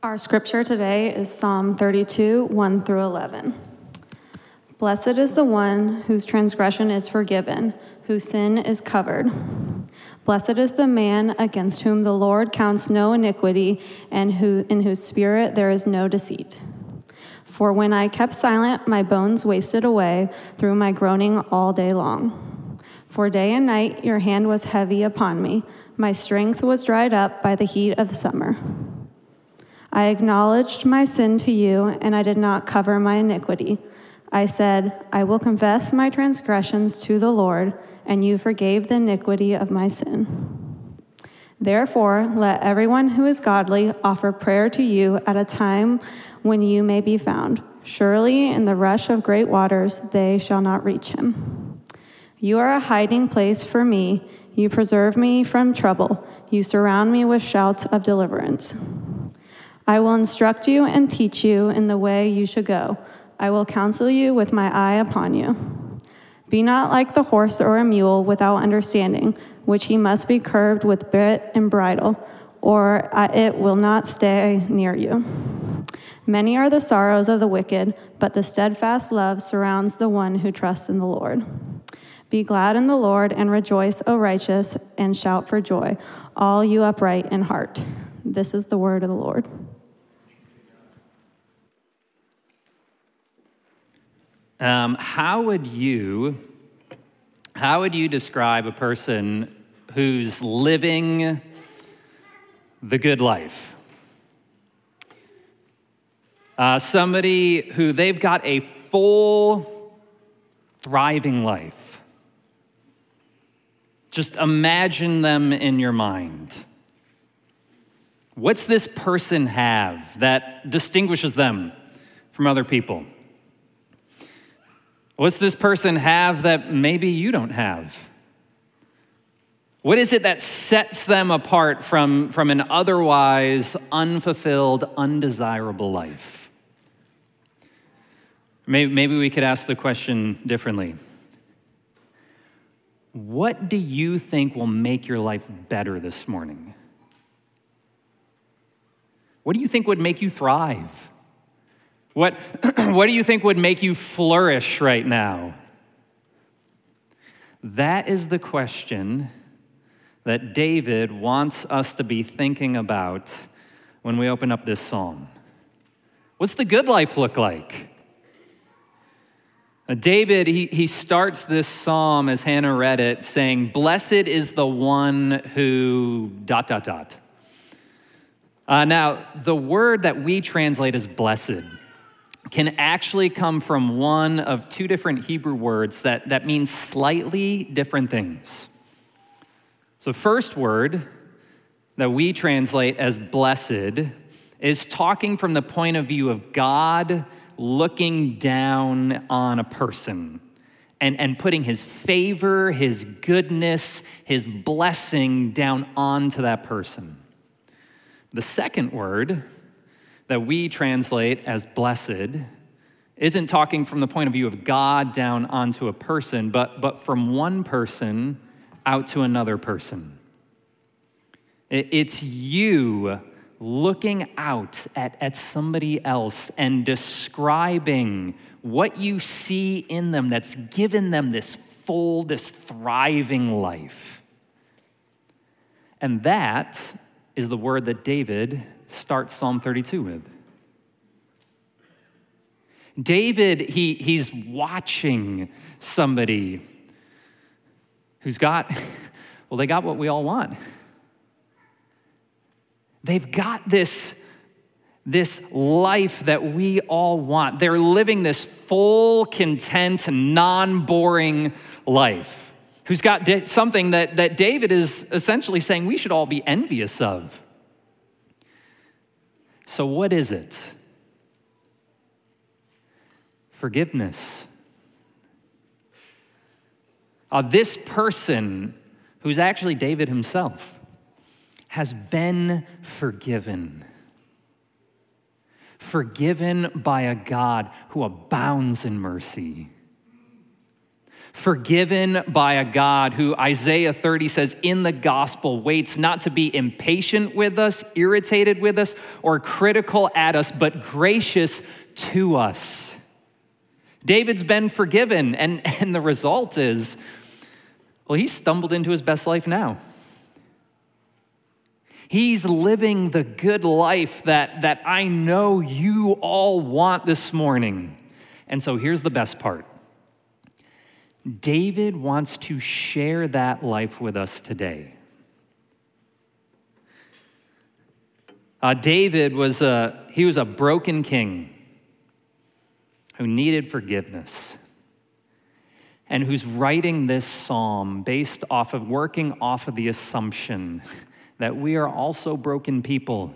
Our scripture today is Psalm 32, 1 through 11. Blessed is the one whose transgression is forgiven, whose sin is covered. Blessed is the man against whom the Lord counts no iniquity, and who, in whose spirit there is no deceit. For when I kept silent, my bones wasted away through my groaning all day long. For day and night your hand was heavy upon me, my strength was dried up by the heat of the summer. I acknowledged my sin to you, and I did not cover my iniquity. I said, I will confess my transgressions to the Lord, and you forgave the iniquity of my sin. Therefore, let everyone who is godly offer prayer to you at a time when you may be found. Surely, in the rush of great waters, they shall not reach him. You are a hiding place for me. You preserve me from trouble. You surround me with shouts of deliverance. I will instruct you and teach you in the way you should go. I will counsel you with my eye upon you. Be not like the horse or a mule without understanding, which he must be curbed with bit and bridle, or it will not stay near you. Many are the sorrows of the wicked, but the steadfast love surrounds the one who trusts in the Lord. Be glad in the Lord and rejoice, O righteous, and shout for joy, all you upright in heart. This is the word of the Lord. Um, how would you how would you describe a person who's living the good life? Uh, somebody who they've got a full, thriving life. Just imagine them in your mind. What's this person have that distinguishes them from other people? What's this person have that maybe you don't have? What is it that sets them apart from, from an otherwise unfulfilled, undesirable life? Maybe, maybe we could ask the question differently. What do you think will make your life better this morning? What do you think would make you thrive? What, what do you think would make you flourish right now? That is the question that David wants us to be thinking about when we open up this psalm. What's the good life look like? David, he, he starts this psalm as Hannah read it, saying, Blessed is the one who dot, dot, dot. Uh, now, the word that we translate as blessed can actually come from one of two different Hebrew words that, that mean slightly different things. So, first word that we translate as blessed is talking from the point of view of God looking down on a person and, and putting his favor, his goodness, his blessing down onto that person. The second word that we translate as blessed isn't talking from the point of view of God down onto a person, but, but from one person out to another person. It's you looking out at, at somebody else and describing what you see in them that's given them this full, this thriving life. And that is the word that David starts Psalm 32 with. David, he, he's watching somebody who's got, well, they got what we all want. They've got this, this life that we all want. They're living this full, content, non boring life. Who's got something that, that David is essentially saying we should all be envious of. So, what is it? Forgiveness. Uh, this person, who's actually David himself, has been forgiven. Forgiven by a God who abounds in mercy. Forgiven by a God who Isaiah 30 says in the gospel waits not to be impatient with us, irritated with us, or critical at us, but gracious to us. David's been forgiven, and, and the result is, well, he's stumbled into his best life now. He's living the good life that, that I know you all want this morning. And so here's the best part David wants to share that life with us today. Uh, David was a, he was a broken king who needed forgiveness and who's writing this psalm based off of working off of the assumption that we are also broken people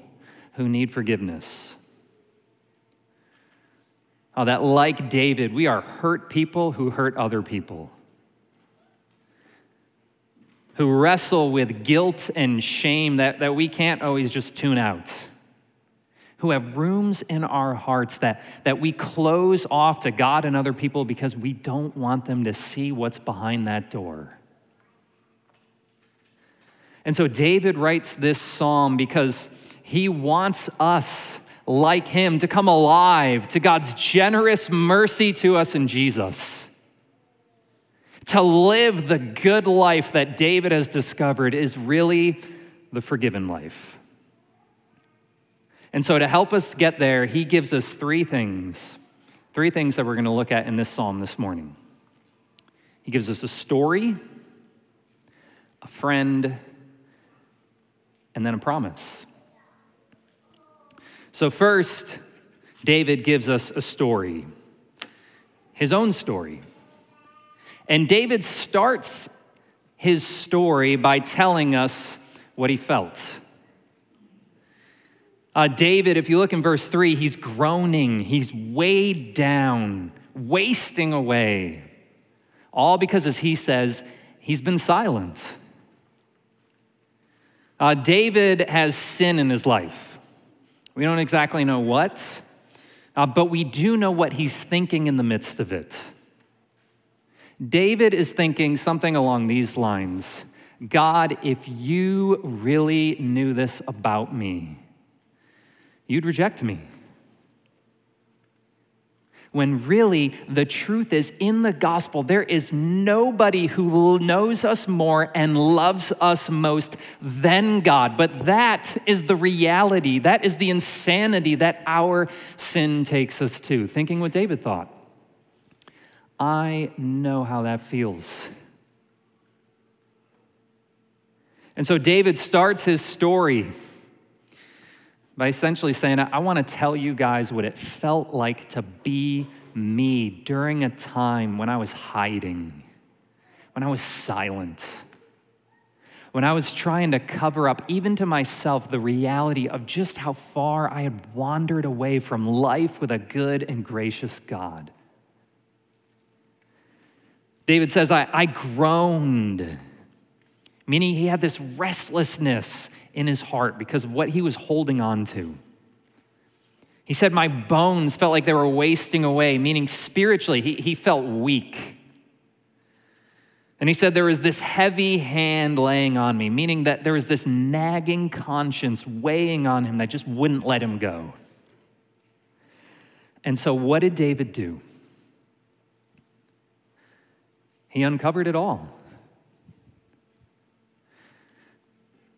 who need forgiveness. Oh, that like David, we are hurt people who hurt other people, who wrestle with guilt and shame that, that we can't always just tune out, who have rooms in our hearts that, that we close off to God and other people because we don't want them to see what's behind that door. And so David writes this psalm because he wants us like him, to come alive to God's generous mercy to us in Jesus. To live the good life that David has discovered is really the forgiven life. And so, to help us get there, he gives us three things. Three things that we're going to look at in this psalm this morning. He gives us a story, a friend, and then a promise. So, first, David gives us a story, his own story. And David starts his story by telling us what he felt. Uh, David, if you look in verse 3, he's groaning, he's weighed down, wasting away. All because, as he says, he's been silent. Uh, David has sin in his life. We don't exactly know what, uh, but we do know what he's thinking in the midst of it. David is thinking something along these lines God, if you really knew this about me, you'd reject me when really the truth is in the gospel, there is nobody who knows us more and loves us most than God. But that is the reality, that is the insanity that our sin takes us to. Thinking what David thought. I know how that feels. And so David starts his story by essentially saying, I want to tell you guys what it felt like to be me during a time when I was hiding, when I was silent, when I was trying to cover up, even to myself, the reality of just how far I had wandered away from life with a good and gracious God. David says, I, I groaned, meaning he had this restlessness in his heart because of what he was holding on to. He said, My bones felt like they were wasting away, meaning spiritually, he, he felt weak. And he said, There was this heavy hand laying on me, meaning that there was this nagging conscience weighing on him that just wouldn't let him go. And so, what did David do? He uncovered it all.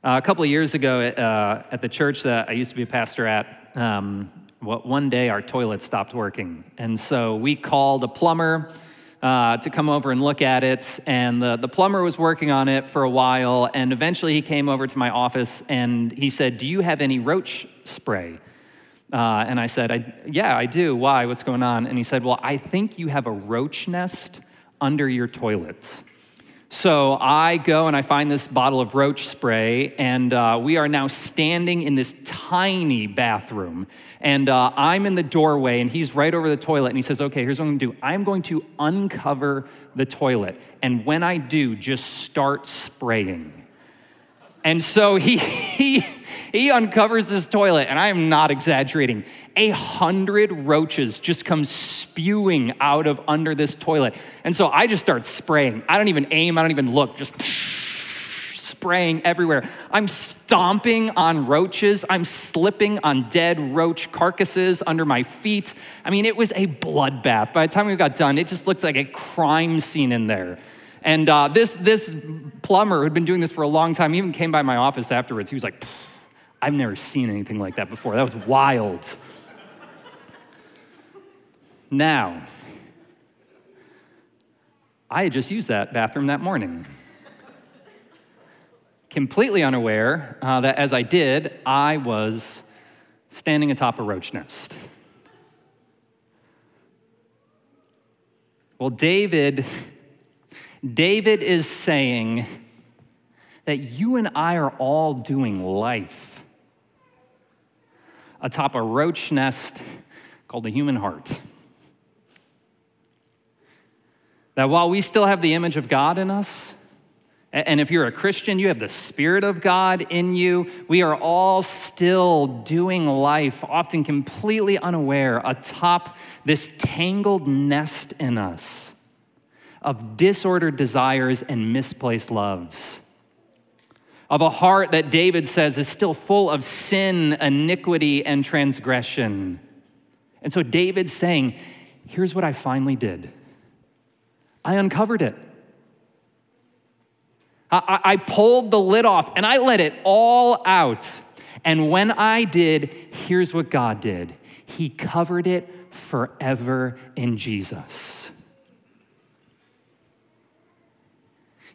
Uh, a couple of years ago uh, at the church that I used to be a pastor at, um, one day our toilet stopped working. And so we called a plumber uh, to come over and look at it. And the, the plumber was working on it for a while. And eventually he came over to my office and he said, Do you have any roach spray? Uh, and I said, I, Yeah, I do. Why? What's going on? And he said, Well, I think you have a roach nest under your toilet. So I go and I find this bottle of roach spray, and uh, we are now standing in this tiny bathroom. And uh, I'm in the doorway, and he's right over the toilet, and he says, Okay, here's what I'm gonna do I'm going to uncover the toilet. And when I do, just start spraying. And so he, he, he uncovers this toilet, and I am not exaggerating. A hundred roaches just come spewing out of under this toilet. And so I just start spraying. I don't even aim, I don't even look, just spraying everywhere. I'm stomping on roaches. I'm slipping on dead roach carcasses under my feet. I mean, it was a bloodbath. By the time we got done, it just looked like a crime scene in there. And uh, this, this plumber who'd been doing this for a long time even came by my office afterwards. He was like, I've never seen anything like that before. That was wild. Now, I had just used that bathroom that morning. Completely unaware uh, that as I did, I was standing atop a roach nest. Well, David David is saying that you and I are all doing life atop a roach nest called the human heart. That while we still have the image of God in us, and if you're a Christian, you have the Spirit of God in you. We are all still doing life, often completely unaware, atop this tangled nest in us of disordered desires and misplaced loves. Of a heart that David says is still full of sin, iniquity, and transgression. And so David's saying, Here's what I finally did I uncovered it. I, I, pulled the lid off and I let it all out. And when I did, here's what God did He covered it forever in Jesus.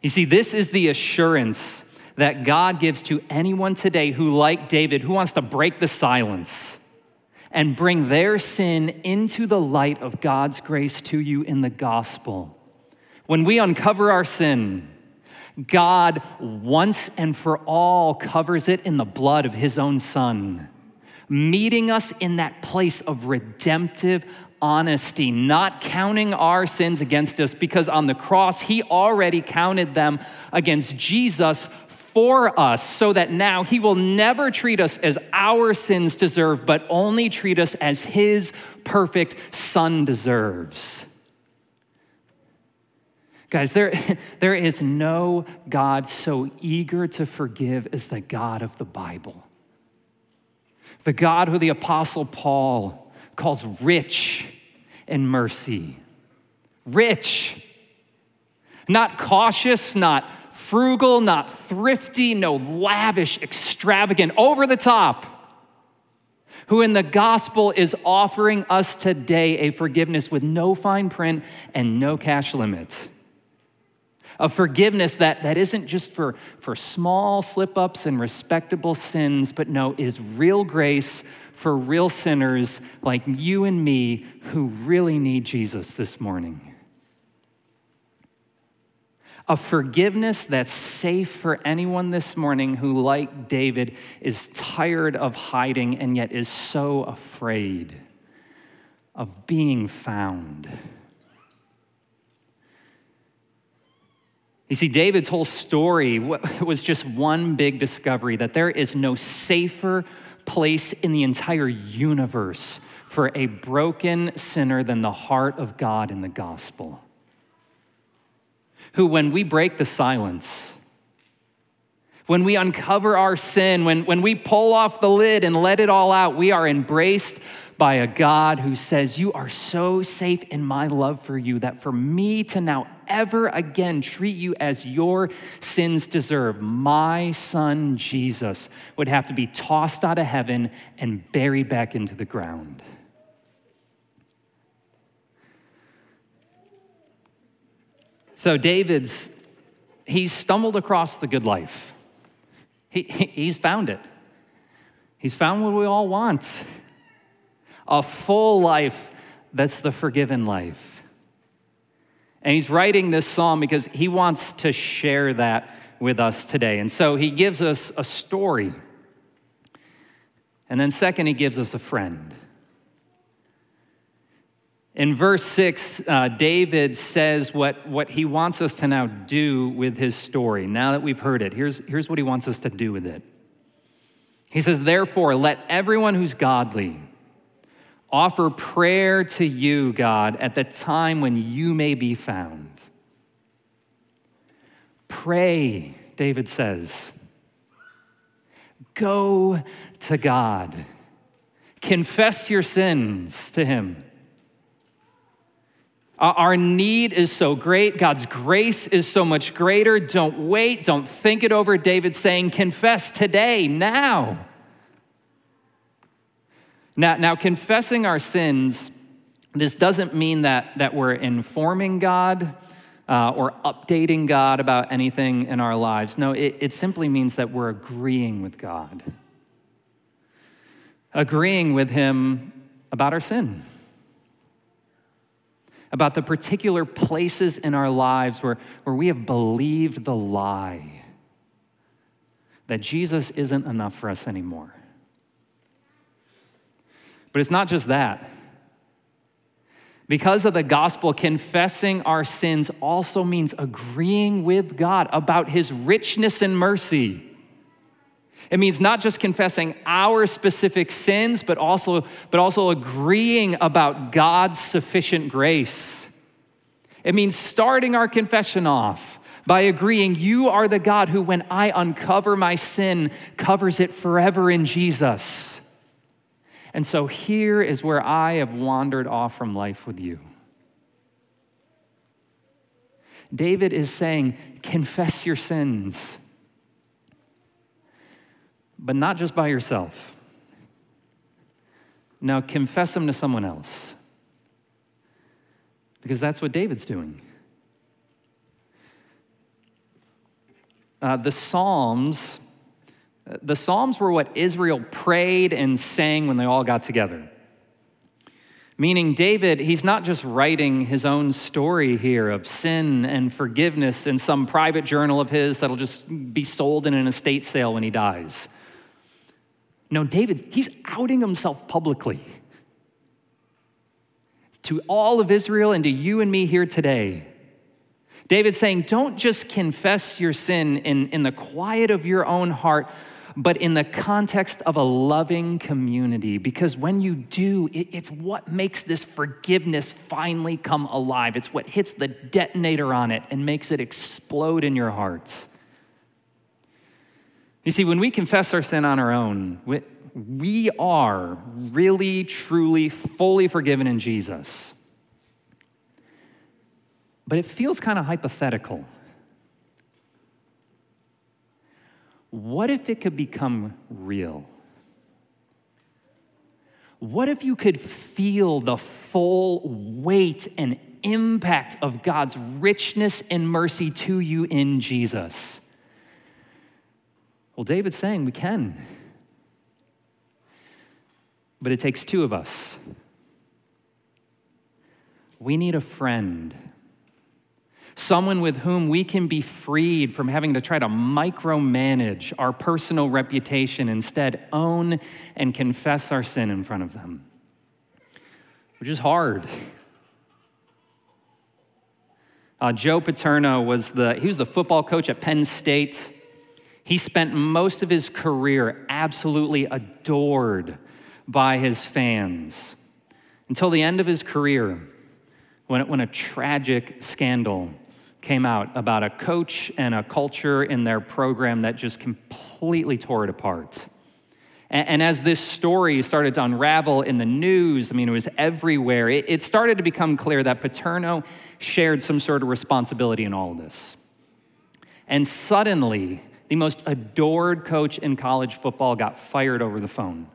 You see, this is the assurance that God gives to anyone today who, like David, who wants to break the silence and bring their sin into the light of God's grace to you in the gospel. When we uncover our sin, God once and for all covers it in the blood of his own son, meeting us in that place of redemptive honesty, not counting our sins against us, because on the cross, He already counted them against Jesus for us, so that now He will never treat us as our sins deserve, but only treat us as His perfect Son deserves. Guys, there, there is no God so eager to forgive as the God of the Bible. The God who the Apostle Paul calls rich in mercy. Rich, not cautious, not frugal, not thrifty, no lavish, extravagant, over the top. Who in the gospel is offering us today a forgiveness with no fine print and no cash limit a forgiveness that, that isn't just for, for small slip ups and respectable sins, but no, is real grace for real sinners like you and me who really need Jesus this morning. A forgiveness that's safe for anyone this morning who, like David, is tired of hiding and yet is so afraid of being found. You see, David's whole story was just one big discovery that there is no safer place in the entire universe for a broken sinner than the heart of God in the gospel. Who, when we break the silence, when we uncover our sin, when, when we pull off the lid and let it all out, we are embraced by a God who says, You are so safe in my love for you that for me to now ever again treat you as your sins deserve, my son Jesus would have to be tossed out of heaven and buried back into the ground. So, David's, he's stumbled across the good life. He, he's found it. He's found what we all want a full life that's the forgiven life. And he's writing this psalm because he wants to share that with us today. And so he gives us a story. And then, second, he gives us a friend. In verse 6, uh, David says what, what he wants us to now do with his story. Now that we've heard it, here's, here's what he wants us to do with it. He says, Therefore, let everyone who's godly offer prayer to you, God, at the time when you may be found. Pray, David says. Go to God. Confess your sins to Him. Our need is so great. God's grace is so much greater. Don't wait. Don't think it over. David's saying, confess today, now. Now, now confessing our sins, this doesn't mean that, that we're informing God uh, or updating God about anything in our lives. No, it, it simply means that we're agreeing with God, agreeing with Him about our sin about the particular places in our lives where, where we have believed the lie that Jesus isn't enough for us anymore. But it's not just that. Because of the gospel, confessing our sins also means agreeing with God about his richness and mercy. It means not just confessing our specific sins, but also, but also agreeing about God's sufficient grace. It means starting our confession off by agreeing, You are the God who, when I uncover my sin, covers it forever in Jesus. And so here is where I have wandered off from life with you. David is saying, Confess your sins but not just by yourself. Now, confess them to someone else. Because that's what David's doing. Uh, the Psalms, the Psalms were what Israel prayed and sang when they all got together. Meaning, David, he's not just writing his own story here of sin and forgiveness in some private journal of his that'll just be sold in an estate sale when he dies. No, David, he's outing himself publicly to all of Israel and to you and me here today. David's saying, don't just confess your sin in, in the quiet of your own heart, but in the context of a loving community. Because when you do, it, it's what makes this forgiveness finally come alive. It's what hits the detonator on it and makes it explode in your hearts. You see, when we confess our sin on our own, we, we are really, truly, fully forgiven in Jesus. But it feels kind of hypothetical. What if it could become real? What if you could feel the full weight and impact of God's richness and mercy to you in Jesus? Well, David's saying we can. But it takes two of us. We need a friend, someone with whom we can be freed from having to try to micromanage our personal reputation, instead, own and confess our sin in front of them, which is hard. Uh, Joe Paterno was the, he was the football coach at Penn State. He spent most of his career absolutely adored by his fans until the end of his career when, when a tragic scandal came out about a coach and a culture in their program that just completely tore it apart. And, and as this story started to unravel in the news, I mean, it was everywhere, it, it started to become clear that Paterno shared some sort of responsibility in all of this. And suddenly, the most adored coach in college football got fired over the phone.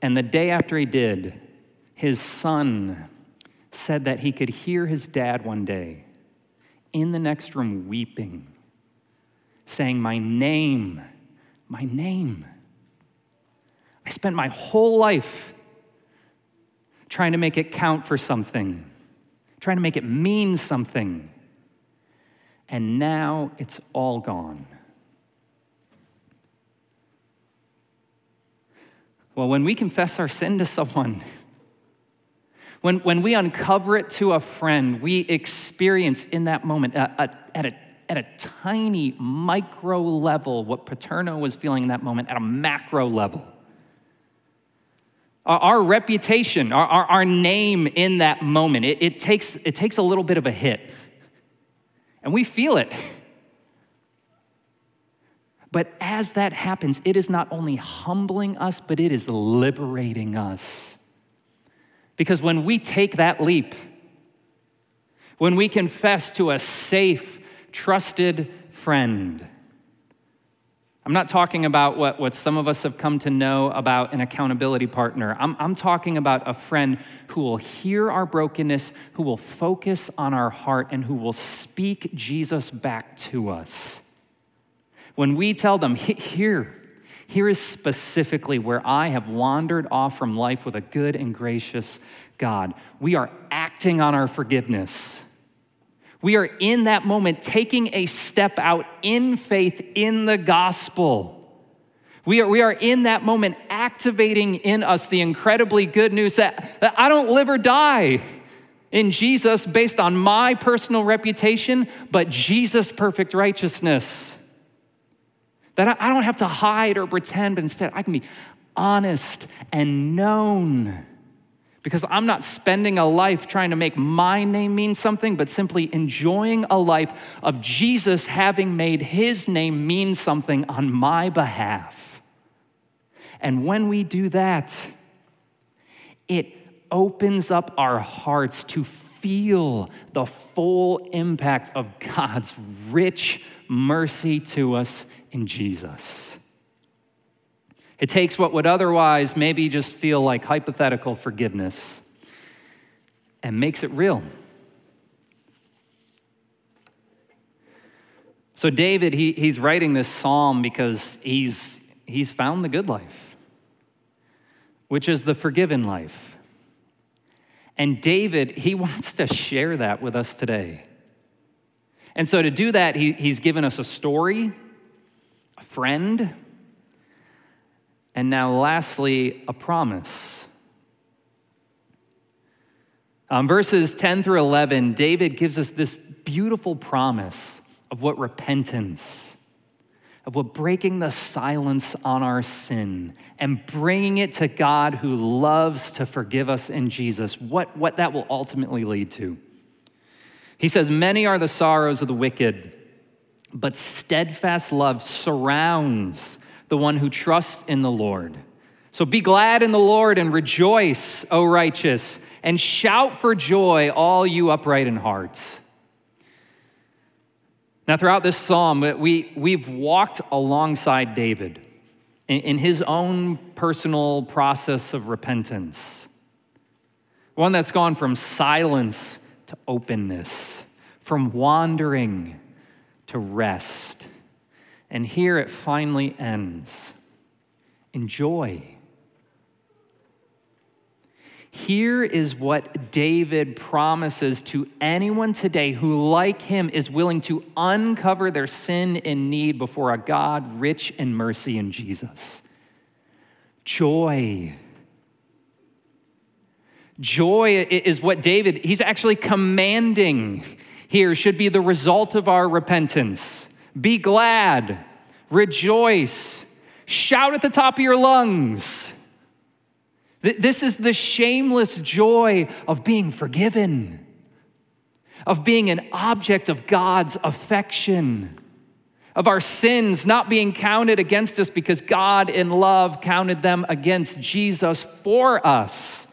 And the day after he did, his son said that he could hear his dad one day in the next room weeping, saying, My name, my name. I spent my whole life trying to make it count for something, trying to make it mean something and now it's all gone. Well, when we confess our sin to someone, when, when we uncover it to a friend, we experience in that moment a, a, at a at a tiny micro level what Paterno was feeling in that moment at a macro level. Our, our reputation, our, our, our, name in that moment, it, it, takes, it takes a little bit of a hit. And we feel it. But as that happens, it is not only humbling us, but it is liberating us. Because when we take that leap, when we confess to a safe, trusted friend, I'm not talking about what, what some of us have come to know about an accountability partner. I'm, I'm talking about a friend who will hear our brokenness, who will focus on our heart, and who will speak Jesus back to us. When we tell them, here, here is specifically where I have wandered off from life with a good and gracious God, we are acting on our forgiveness. We are in that moment taking a step out in faith in the gospel. We are, we are in that moment activating in us the incredibly good news that, that I don't live or die in Jesus based on my personal reputation, but Jesus' perfect righteousness. That I don't have to hide or pretend, but instead I can be honest and known. Because I'm not spending a life trying to make my name mean something, but simply enjoying a life of Jesus having made his name mean something on my behalf. And when we do that, it opens up our hearts to feel the full impact of God's rich mercy to us in Jesus. It takes what would otherwise maybe just feel like hypothetical forgiveness and makes it real. So, David, he, he's writing this psalm because he's, he's found the good life, which is the forgiven life. And David, he wants to share that with us today. And so, to do that, he, he's given us a story, a friend, and now, lastly, a promise. Um, verses 10 through 11, David gives us this beautiful promise of what repentance, of what breaking the silence on our sin and bringing it to God who loves to forgive us in Jesus, what, what that will ultimately lead to. He says, Many are the sorrows of the wicked, but steadfast love surrounds the one who trusts in the Lord. So be glad in the Lord and rejoice, O righteous, and shout for joy, all you upright in hearts. Now, throughout this psalm, we, we've walked alongside David in, in his own personal process of repentance. One that's gone from silence to openness, from wandering to rest. And here it finally ends. Enjoy. Here is what David promises to anyone today who, like him, is willing to uncover their sin and need before a God rich in mercy in Jesus. Joy. Joy is what David, he's actually commanding here, should be the result of our repentance. Be glad, rejoice, shout at the top of your lungs. This is the shameless joy of being forgiven, of being an object of God's affection, of our sins not being counted against us because God in love counted them against Jesus for us.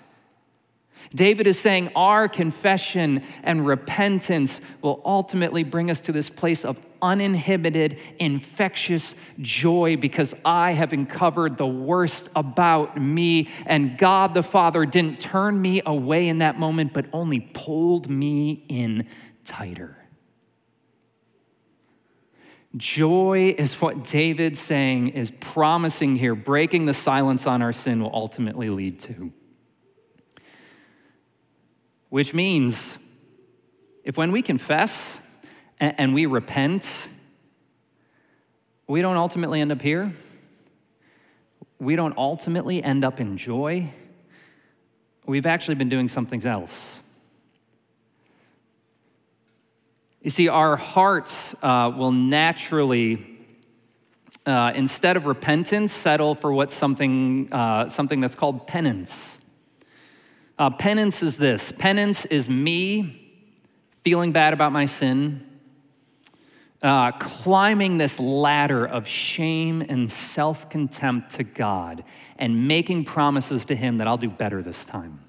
David is saying our confession and repentance will ultimately bring us to this place of uninhibited, infectious joy because I have uncovered the worst about me. And God the Father didn't turn me away in that moment, but only pulled me in tighter. Joy is what David's saying is promising here, breaking the silence on our sin will ultimately lead to. Which means if when we confess and we repent, we don't ultimately end up here, we don't ultimately end up in joy, we've actually been doing something else. You see, our hearts uh, will naturally, uh, instead of repentance, settle for what's something, uh, something that's called penance. Uh, penance is this penance is me feeling bad about my sin, uh, climbing this ladder of shame and self contempt to God, and making promises to Him that I'll do better this time.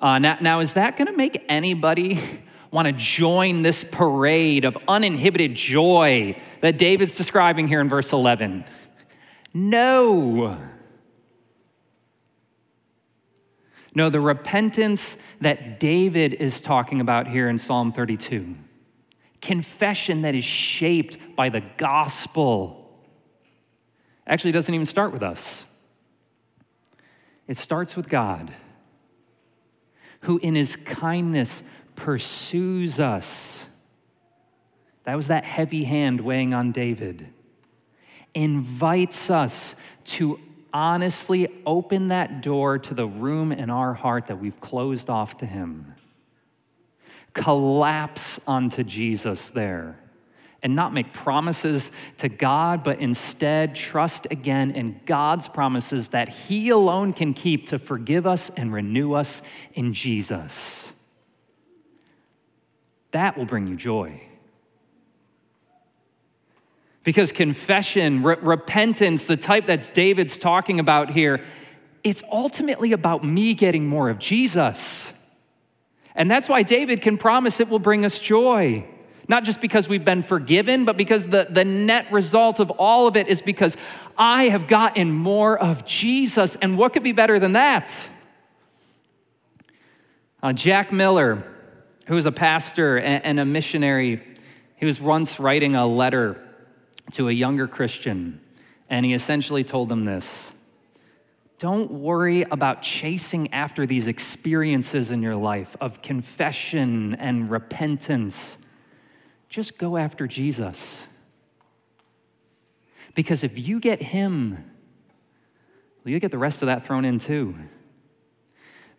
Uh, now, now, is that going to make anybody want to join this parade of uninhibited joy that David's describing here in verse 11? No. No, the repentance that David is talking about here in Psalm 32, confession that is shaped by the gospel, actually doesn't even start with us. It starts with God, who in his kindness pursues us. That was that heavy hand weighing on David. Invites us to honestly open that door to the room in our heart that we've closed off to Him. Collapse onto Jesus there and not make promises to God, but instead trust again in God's promises that He alone can keep to forgive us and renew us in Jesus. That will bring you joy. Because confession, re- repentance, the type that David's talking about here, it's ultimately about me getting more of Jesus. And that's why David can promise it will bring us joy. Not just because we've been forgiven, but because the, the net result of all of it is because I have gotten more of Jesus. And what could be better than that? Uh, Jack Miller, who was a pastor and, and a missionary, he was once writing a letter to a younger Christian, and he essentially told them this Don't worry about chasing after these experiences in your life of confession and repentance. Just go after Jesus. Because if you get him, you get the rest of that thrown in too.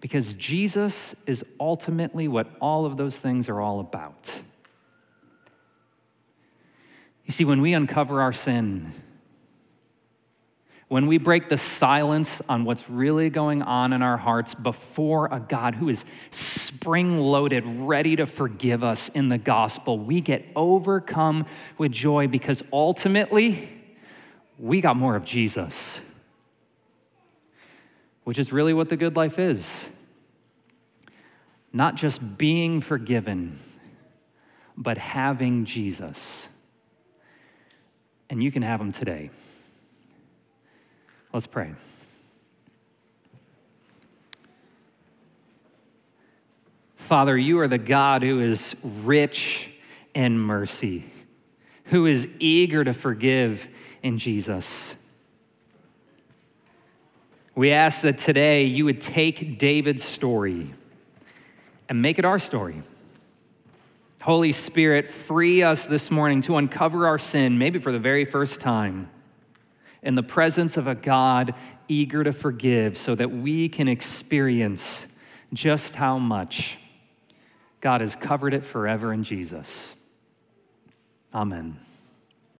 Because Jesus is ultimately what all of those things are all about. You see, when we uncover our sin, when we break the silence on what's really going on in our hearts before a God who is spring loaded, ready to forgive us in the gospel, we get overcome with joy because ultimately we got more of Jesus, which is really what the good life is. Not just being forgiven, but having Jesus and you can have them today. Let's pray. Father, you are the God who is rich in mercy, who is eager to forgive in Jesus. We ask that today you would take David's story and make it our story. Holy Spirit, free us this morning to uncover our sin, maybe for the very first time, in the presence of a God eager to forgive, so that we can experience just how much God has covered it forever in Jesus. Amen.